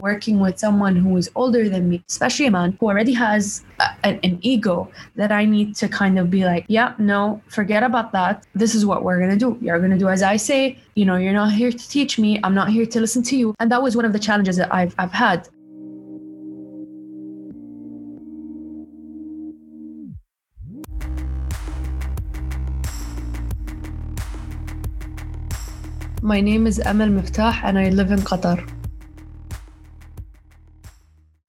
working with someone who is older than me, especially a man who already has a, an, ego that I need to kind of be like, yeah, no, forget about that. This is what we're going to do. You're going to do as I say. You know, you're not here to teach me. I'm not here to listen to you. And that was one of the challenges that I've, I've had. My name is Amal Miftah and I live in Qatar.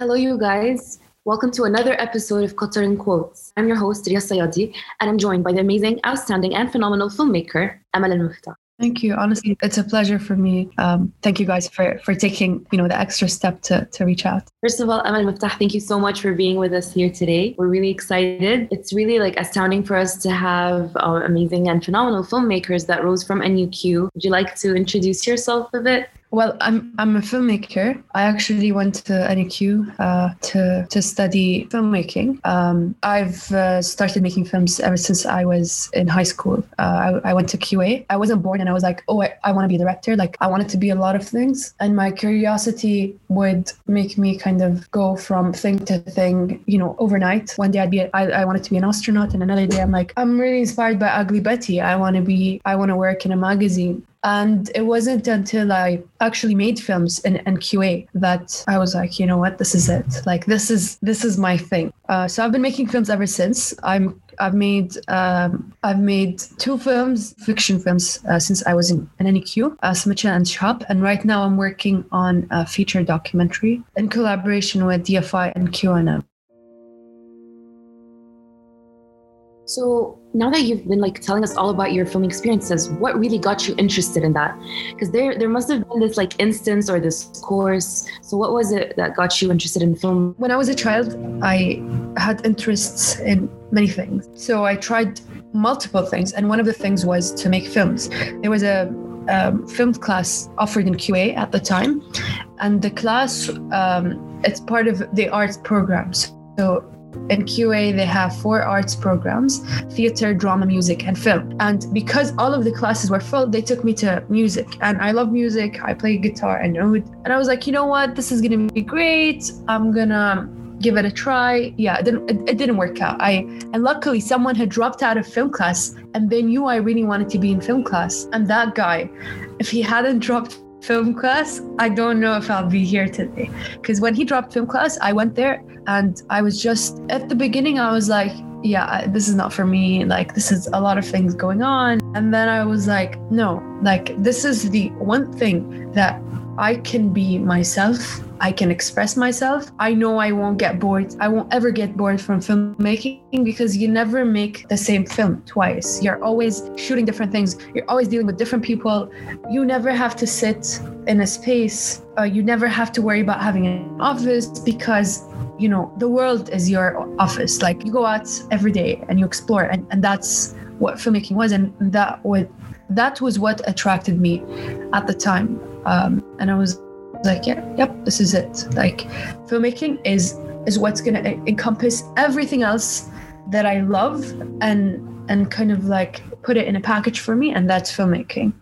Hello, you guys. Welcome to another episode of Qatar in Quotes. I'm your host, Ria Sayadi, and I'm joined by the amazing, outstanding, and phenomenal filmmaker, Amal Al. Thank you. Honestly, it's a pleasure for me. Um, thank you guys for for taking you know the extra step to to reach out. First of all, Amal Miftah, thank you so much for being with us here today. We're really excited. It's really like astounding for us to have uh, amazing and phenomenal filmmakers that rose from NUQ. Would you like to introduce yourself a bit? Well, I'm I'm a filmmaker. I actually went to NUQ uh, to to study filmmaking. Um, I've uh, started making films ever since I was in high school. Uh, I, I, went to QA. I wasn't born and I was like, oh, I, I want to be a director. Like I wanted to be a lot of things, and my curiosity would make me kind of go from thing to thing. You know, overnight. One day I'd be I, I wanted to be an astronaut, and another day I'm like, I'm really inspired by Ugly Betty. I want to be I want to work in a magazine. And it wasn't until I actually made films in, in QA that I was like, you know what, this is it. Like this is this is my thing. Uh, so I've been making films ever since. I'm I've made um, I've made two films, fiction films, uh, since I was in, in NUQ, uh, Smitcha and Shop, and right now I'm working on a feature documentary in collaboration with DFI and QNM. So now that you've been like telling us all about your filming experiences, what really got you interested in that? Because there there must have been this like instance or this course. So what was it that got you interested in film? When I was a child, I had interests in many things. So I tried multiple things, and one of the things was to make films. There was a um, film class offered in QA at the time, and the class um, it's part of the arts programs. So in QA, they have four arts programs theater, drama, music, and film. And because all of the classes were full, they took me to music. And I love music. I play guitar and oud. And I was like, you know what? This is going to be great. I'm going to give it a try. Yeah, it didn't, it, it didn't work out. I And luckily, someone had dropped out of film class and they knew I really wanted to be in film class. And that guy, if he hadn't dropped film class, I don't know if I'll be here today. Because when he dropped film class, I went there and I was just, at the beginning, I was like, yeah, this is not for me. Like, this is a lot of things going on. And then I was like, no, like, this is the one thing that I can be myself I can express myself. I know I won't get bored. I won't ever get bored from filmmaking because you never make the same film twice. You're always shooting different things. You're always dealing with different people. You never have to sit in a space. Uh, you never have to worry about having an office because you know the world is your office. Like you go out every day and you explore, and, and that's what filmmaking was, and that would that was what attracted me at the time. Um, and I was like yeah yep this is it. Like filmmaking is is what's to encompass everything else that i love and and kind of like put it in a package for me and that's filmmaking.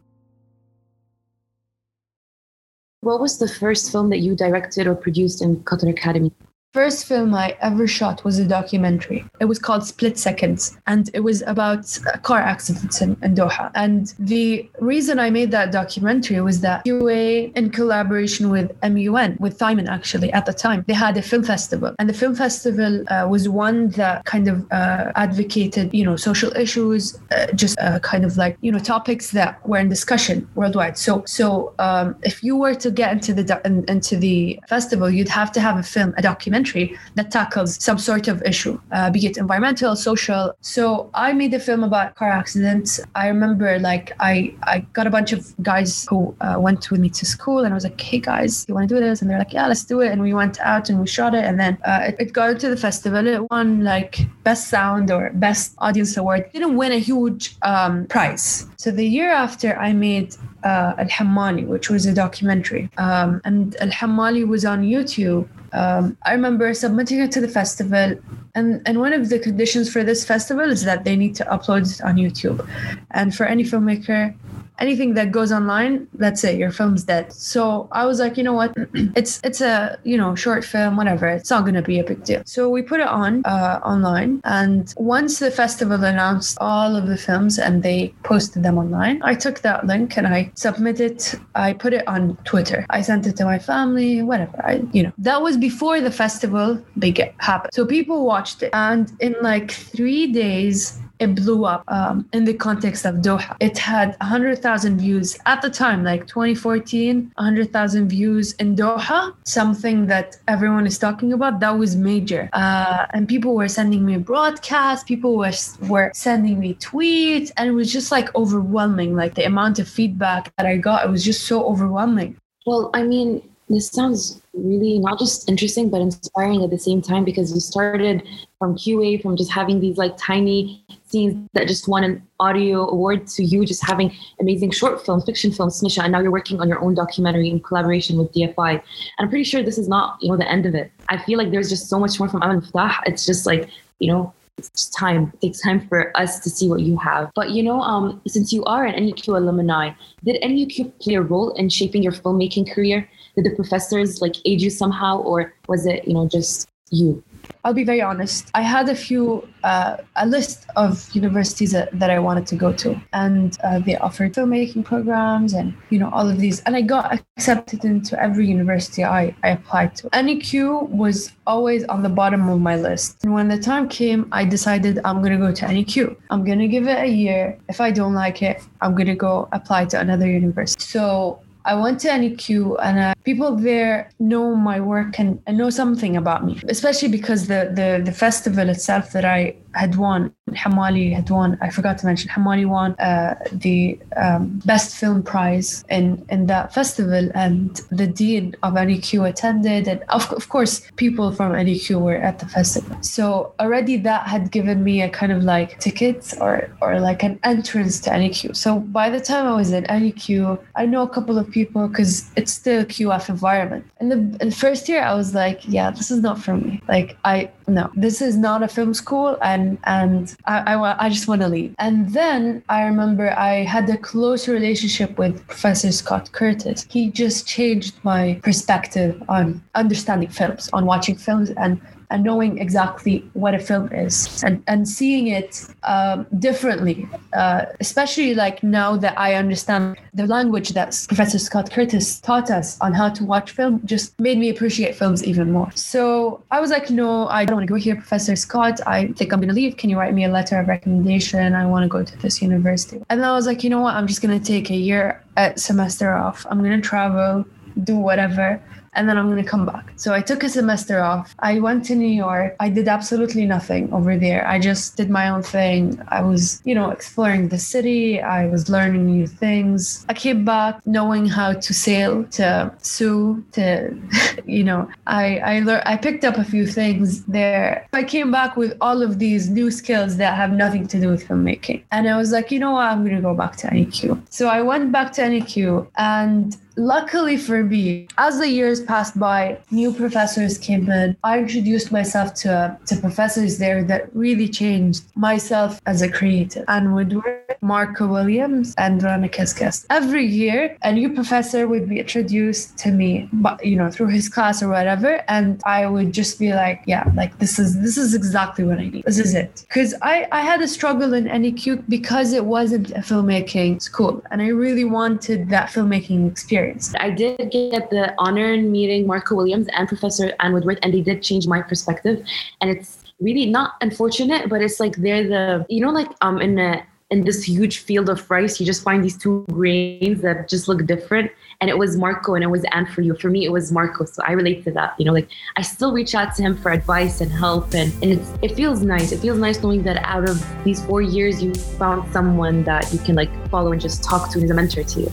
What was the first film that you directed or produced in qatar academy first film I ever shot was a documentary. It was called Split Seconds, and it was about car accidents in, in, Doha. And the reason I made that documentary was that QA, in collaboration with MUN, with THIMUN actually at the time, they had a film festival, and the film festival uh, was one that kind of uh, advocated, you know, social issues, uh, just uh, kind of like you know topics that were in discussion worldwide. So, so um, if you were to get into the in, into the festival, you'd have to have a film, a documentary documentary that tackles some sort of issue, uh, be it environmental, social. So I made a film about car accidents. I remember like I I got a bunch of guys who uh, went with me to school, and I was like, hey guys, you want to do this? And they're like, yeah, let's do it. And we went out and we shot it, and then uh, it, it got into the festival. It won like best sound or best audience award. It didn't win a huge um, prize. So the year after, I made uh, Al Hammali, which was a documentary, um, and Al Hammali was on YouTube um, I remember submitting it to the festival, and, and one of the conditions for this festival is that they need to upload it on YouTube. And for any filmmaker, anything that goes online, that's it, your film's dead. So I was like, you know what? it's it's a you know short film, whatever. It's not gonna be a big deal. So we put it on uh, online, and once the festival announced all of the films and they posted them online, I took that link and I submitted. I put it on Twitter. I sent it to my family, whatever. I you know that was before the festival began happened. So people watched it, and in like three days it blew up um, in the context of Doha. It had 100,000 views at the time, like 2014, 100,000 views in Doha, something that everyone is talking about. That was major. Uh, and people were sending me broadcasts, people were, were sending me tweets, and it was just like overwhelming. Like the amount of feedback that I got, it was just so overwhelming. Well, I mean, this sounds really not just interesting but inspiring at the same time because you started from QA from just having these like tiny scenes that just won an audio award to you just having amazing short films, fiction films, Smisha, and now you're working on your own documentary in collaboration with DFI. And I'm pretty sure this is not, you know, the end of it. I feel like there's just so much more from Amal Miftah. It's just like, you know, it's time. It takes time for us to see what you have. But you know, um, since you are an NUQ alumni, did NUQ play a role in shaping your filmmaking career? Did the professors like aid you somehow, or was it, you know, just you? I'll be very honest. I had a few, uh, a list of universities that, that I wanted to go to, and uh, they offered filmmaking programs and you know all of these, and I got accepted into every university I, I applied to. NUQ was always on the bottom of my list, and when the time came, I decided I'm gonna go to NUQ. I'm gonna give it a year. If I don't like it, I'm gonna go apply to another university. So I went to NUQ and uh, people there know my work and, and know something about me, especially because the, the, the festival itself that I had won. Hamali had won. I forgot to mention Hamali won uh, the um, best film prize in in that festival, and the dean of NUQ attended, and of, of course people from NUQ were at the festival. So already that had given me a kind of like tickets or or like an entrance to NUQ. So by the time I was in NUQ, I know a couple of people because it's still a QF environment. The, in the first year, I was like, yeah, this is not for me. Like I no, this is not a film school, and and I I, I just want to leave. And then I remember I had a close relationship with Professor Scott Curtis. He just changed my perspective on understanding films, on watching films, and and knowing exactly what a film is and, and seeing it um, differently, uh, especially like now that I understand the language that Professor Scott Curtis taught us on how to watch film, just made me appreciate films even more. So I was like, no, I don't want to go here, Professor Scott. I think I'm going to leave. Can you write me a letter of recommendation? I want to go to this university. And I was like, you know what? I'm just going to take a year at semester off. I'm going to travel, do whatever and then I'm going to come back. So I took a semester off. I went to New York. I did absolutely nothing over there. I just did my own thing. I was, you know, exploring the city. I was learning new things. I came back knowing how to sail, to sew, to, you know, I I learned. I picked up a few things there. I came back with all of these new skills that have nothing to do with filmmaking, and I was like, you know what, I'm going to go back to NUQ. So I went back to NUQ and luckily for me, as the years passed by, new professors came in. I introduced myself to, to professors there that really changed myself as a creative. Anne Woodward, Marco Williams, and Rana Kazkaz. Every year, a new professor would be introduced to me, but you know, through his class or whatever, and I would just be like, yeah, like this is this is exactly what I need. This is it. Because I I had a struggle in NUQ because it wasn't a filmmaking school, and I really wanted that filmmaking experience experience. I did get the honor in meeting Marco Williams and Professor Anne Woodward, and they did change my perspective. And it's really not unfortunate, but it's like they're the, you know, like um in a in this huge field of rice, you just find these two grains that just look different. And it was Marco and it was Anne for you. For me, it was Marco. So I relate to that. You know, like I still reach out to him for advice and help. And, and it feels nice. It feels nice knowing that out of these four years, you found someone that you can like follow and just talk to and is a mentor to you.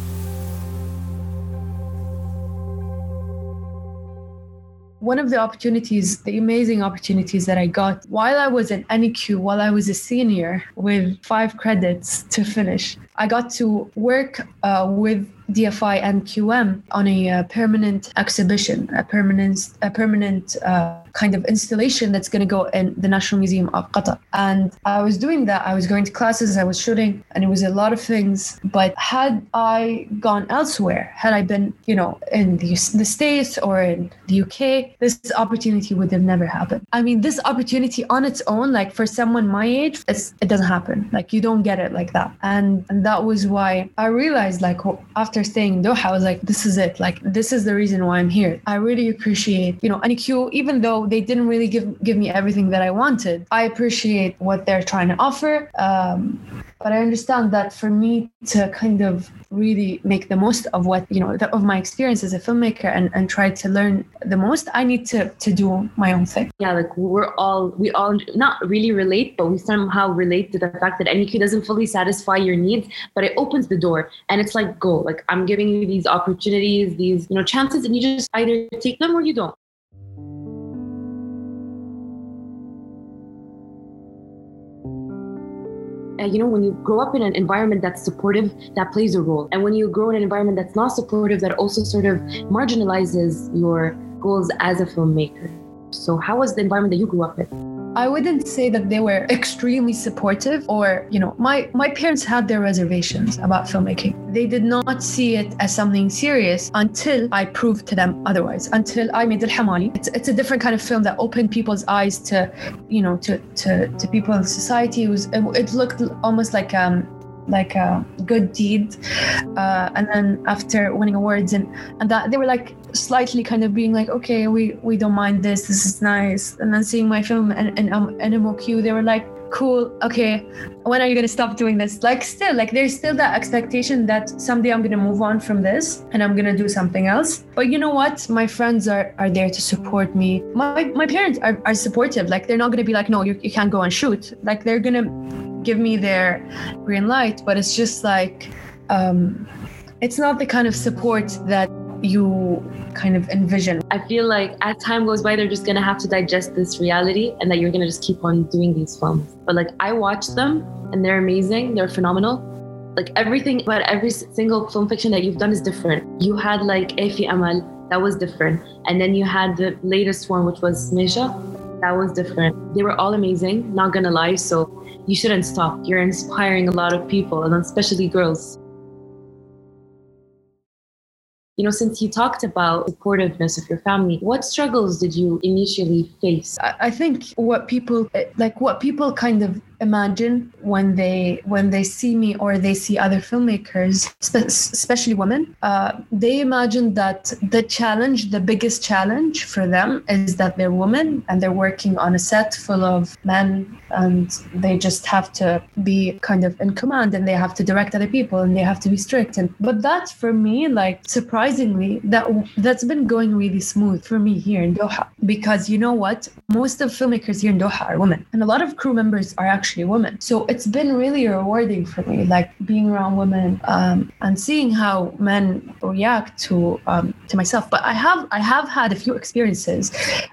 One of the opportunities, the amazing opportunities that I got while I was in NUQ, while I was a senior with five credits to finish, I got to work uh, with DFI and QM on a uh, permanent exhibition, a permanent, a permanent uh, kind of installation that's going to go in the National Museum of Qatar. And I was doing that. I was going to classes, I was shooting, and it was a lot of things. But had I gone elsewhere, had I been, you know, in the, the States or in the UK, this opportunity would have never happened. I mean, this opportunity on its own, like for someone my age, it doesn't happen. Like you don't get it like that. And, and that was why I realized, like, oh, after staying in Doha, I was like, this is it. Like, this is the reason why I'm here. I really appreciate, you know, NUQ, even though they didn't really give give me everything that I wanted. I appreciate what they're trying to offer, um, but I understand that for me to kind of really make the most of what you know of my experience as a filmmaker and, and try to learn the most i need to to do my own thing. Yeah like we're all we all not really relate but we somehow relate to the fact that NUQ doesn't fully satisfy your needs but it opens the door. And it's like go like i'm giving you these opportunities these you know chances and you just either take them or you don't you know, when you grow up in an environment that's supportive, that plays a role. And when you grow in an environment that's not supportive, that also sort of marginalizes your goals as a filmmaker. So, how was the environment that you grew up in? I wouldn't say that they were extremely supportive or, you know, my, my parents had their reservations about filmmaking. They did not see it as something serious until I proved to them otherwise, until I made Al Hamali. It's, it's a different kind of film that opened people's eyes to, you know, to, to, to people in society. It, was, it, it looked almost like um, like a good deed uh, and then after winning awards and and that they were like slightly kind of being like okay we we don't mind this this is nice. And then seeing my film and and um, NMOQ they were like cool okay when are you to stop doing this? Like still like there's still that expectation that someday i'm to move on from this and i'm to do something else. But you know what? My friends are are there to support me. My my parents are, are supportive. Like they're not to be like no you, you can't go and shoot. Like they're to give me their green light, but it's just like um, it's not the kind of support that you kind of envision. I feel like as time goes by, they're just gonna have to digest this reality and that you're gonna just keep on doing these films. But like I watch them and they're amazing, they're phenomenal. Like everything about every single film fiction that you've done is different. You had like Efi Amal, that was different. And then you had the latest one, which was Misha, that was different. They were all amazing, not gonna lie. So you shouldn't stop. You're inspiring a lot of people, and especially girls. You know, since you talked about supportiveness of your family, what struggles did you initially face? I think what people eh, like, what people kind of imagine when they when they see me or they see other filmmakers especially women uh, they imagine that the challenge the biggest challenge for them is that they're women and they're working on a set full of men and they just have to be kind of in command and they have to direct other people and they have to be strict. And but that for me like surprisingly that that's been going really smooth for me here in Doha because you know what? Most of filmmakers here in Doha are women and a lot of crew members are actually actually women. So it's been really rewarding for me, like being around women um, and seeing how men react to um, to myself. But I have I have had a few experiences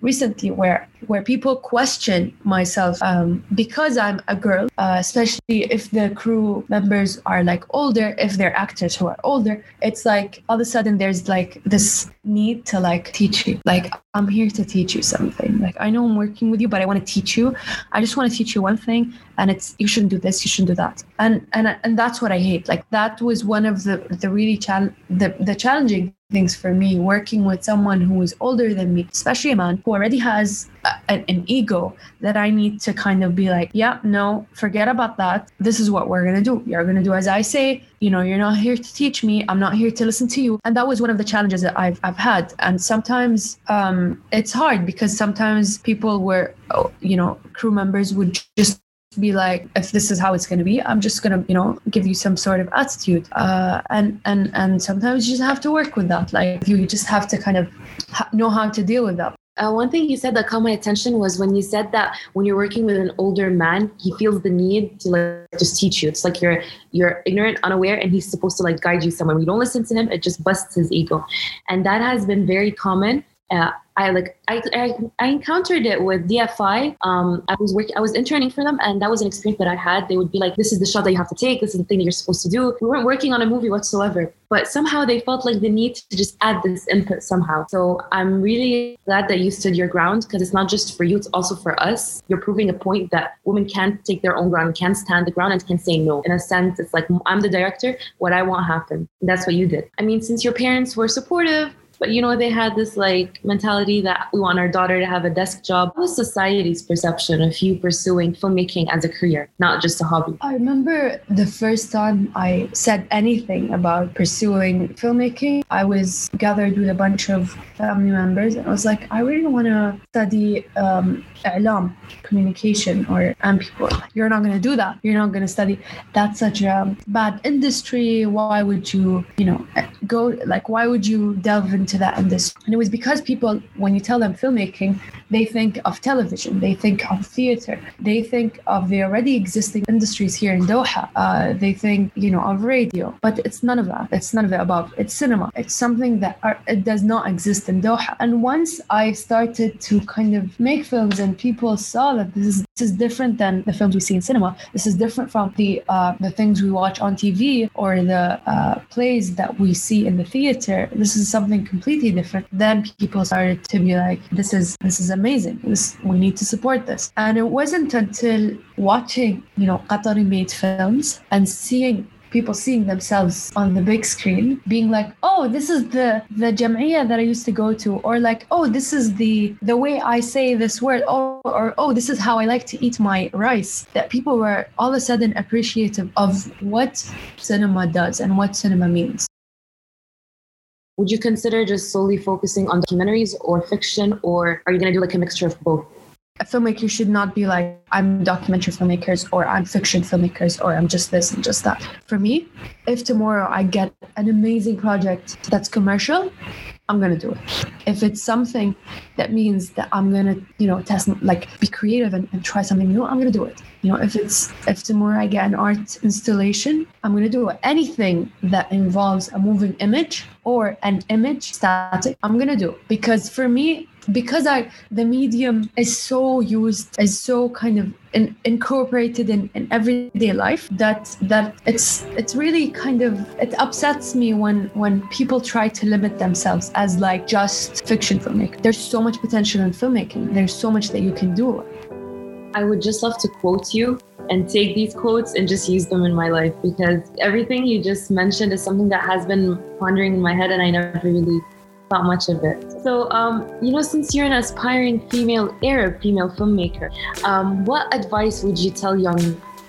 recently where where people question myself um, because I'm a girl, uh, especially if the crew members are like older, if they're actors who are older. It's like all of a sudden there's like this need to like teach you. Like I'm here to teach you something. Like I know I'm working with you, but I want to teach you. I just want to teach you one thing, and it's you shouldn't do this, you shouldn't do that. And and and that's what I hate. Like that was one of the the really chal- the the challenging things for me working with someone who is older than me, especially a man who already has a, an ego that I need to kind of be like, yeah, no, forget about that. This is what we're going to do. You're going to do as I say. You know, you're not here to teach me. I'm not here to listen to you. And that was one of the challenges that I've, I've had. And sometimes um, it's hard because sometimes people were, oh, you know, crew members would just be like if this is how it's going to be i'm just going to you know give you some sort of attitude uh, and and and sometimes you just have to work with that like you just have to kind of ha- know how to deal with that uh, one thing you said that caught my attention was when you said that when you're working with an older man, he feels the need to like just teach you. It's like you're you're ignorant, unaware, and he's supposed to like guide you somewhere. When you don't listen to him, it just busts his ego, and that has been very common uh, I like I, I, I encountered it with DFI. Um, I was working, I was interning for them, and that was an experience that I had. They would be like, "This is the shot that you have to take. This is the thing that you're supposed to do." We weren't working on a movie whatsoever, but somehow they felt like the need to just add this input somehow. So I'm really glad that you stood your ground because it's not just for you; it's also for us. You're proving a point that women can't take their own ground, can't stand the ground, and can say no. In a sense, it's like I'm the director. What I want happen. That's what you did. I mean, since your parents were supportive but you know, they had this like mentality that we want our daughter to have a desk job. What was society's perception of you pursuing filmmaking as a career, not just a hobby? I remember the first time I said anything about pursuing filmmaking, I was gathered with a bunch of family members and I was like, I really want to study um, i'lam, communication or and people you're not going to do that. You're not going to study. That's such a um, bad industry. Why would you you know eh, go like why would you delve into that industry? And it was because people when you tell them filmmaking they think of television. They think of theater. They think of the already existing industries here in doha. Uh, they think you know of radio. But it's none of that. It's none of it above. It's cinema. It's something that are, it does not exist in doha. And once i started to kind of make films and people saw that this is this is different than the films we see in cinema. This is different from the uh, the things we watch on TV or the uh, plays that we see in the theater. This is something completely different. Then people started to be like, "This is this is amazing. This we need to support this." And it wasn't until watching, you know, Qatari made films and seeing people seeing themselves on the big screen being like oh this is the the jamia that i used to go to or like oh this is the the way i say this word oh or oh this is how i like to eat my rice. That people were all of a sudden appreciative of what cinema does and what cinema means. Would you consider just solely focusing on documentaries or fiction or are you going to do like a mixture of both a filmmaker should not be like i'm documentary filmmakers or i'm fiction filmmakers or i'm just this and just that. For me if tomorrow i get an amazing project that's commercial i'm to do it. If it's something that means that i'm to you know test like be creative and, and try something new i'm to do it. You know if it's if tomorrow i get an art installation i'm to do it. Anything that involves a moving image or an image static i'm to do it. Because for me because I the medium is so used is so kind of in, incorporated in, in everyday life that that it's it's really kind of it upsets me when when people try to limit themselves as like just fiction filmmaking. There's so much potential in filmmaking. There's so much that you can do. I would just love to quote you and take these quotes and just use them in my life because everything you just mentioned is something that has been pondering in my head and I never really thought much of it. So, um, you know, since you're an aspiring female Arab female filmmaker, um, what advice would you tell young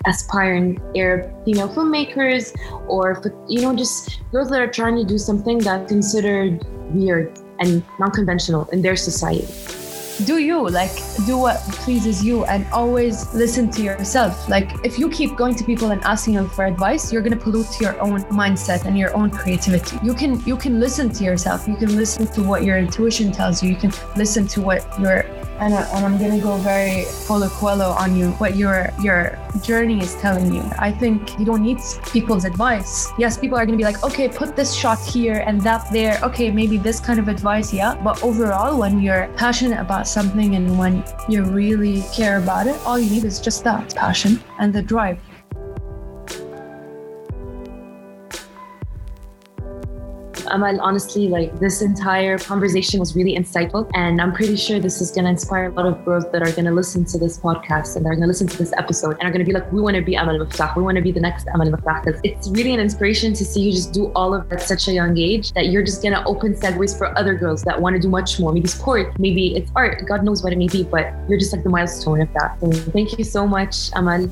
aspiring Arab female filmmakers, or you know, just girls that are trying to do something that's considered weird and non-conventional in their society? Do you like do what pleases you and always listen to yourself. Like if you keep going to people and asking them for advice you're going to pollute your own mindset and your own creativity. You can you can listen to yourself. You can listen to what your intuition tells you. You can listen to what your and, I, I'm gonna go very Paulo Coelho on you, what your your journey is telling you. I think you don't need people's advice. Yes, people are gonna be like, okay, put this shot here and that there. Okay, maybe this kind of advice, yeah. But overall, when you're passionate about something and when you really care about it, all you need is just that passion and the drive. Amal, honestly, like this entire conversation was really insightful. And I'm pretty sure this is going to inspire a lot of girls that are going to listen to this podcast and they're going to listen to this episode and are going to be like, we want to be Amal Miftah. We want to be the next Amal Miftah. Because it's really an inspiration to see you just do all of that at such a young age that you're just going to open segues for other girls that want to do much more. Maybe sport, maybe it's art. God knows what it may be, but you're just like the milestone of that. So thank you so much, Amal.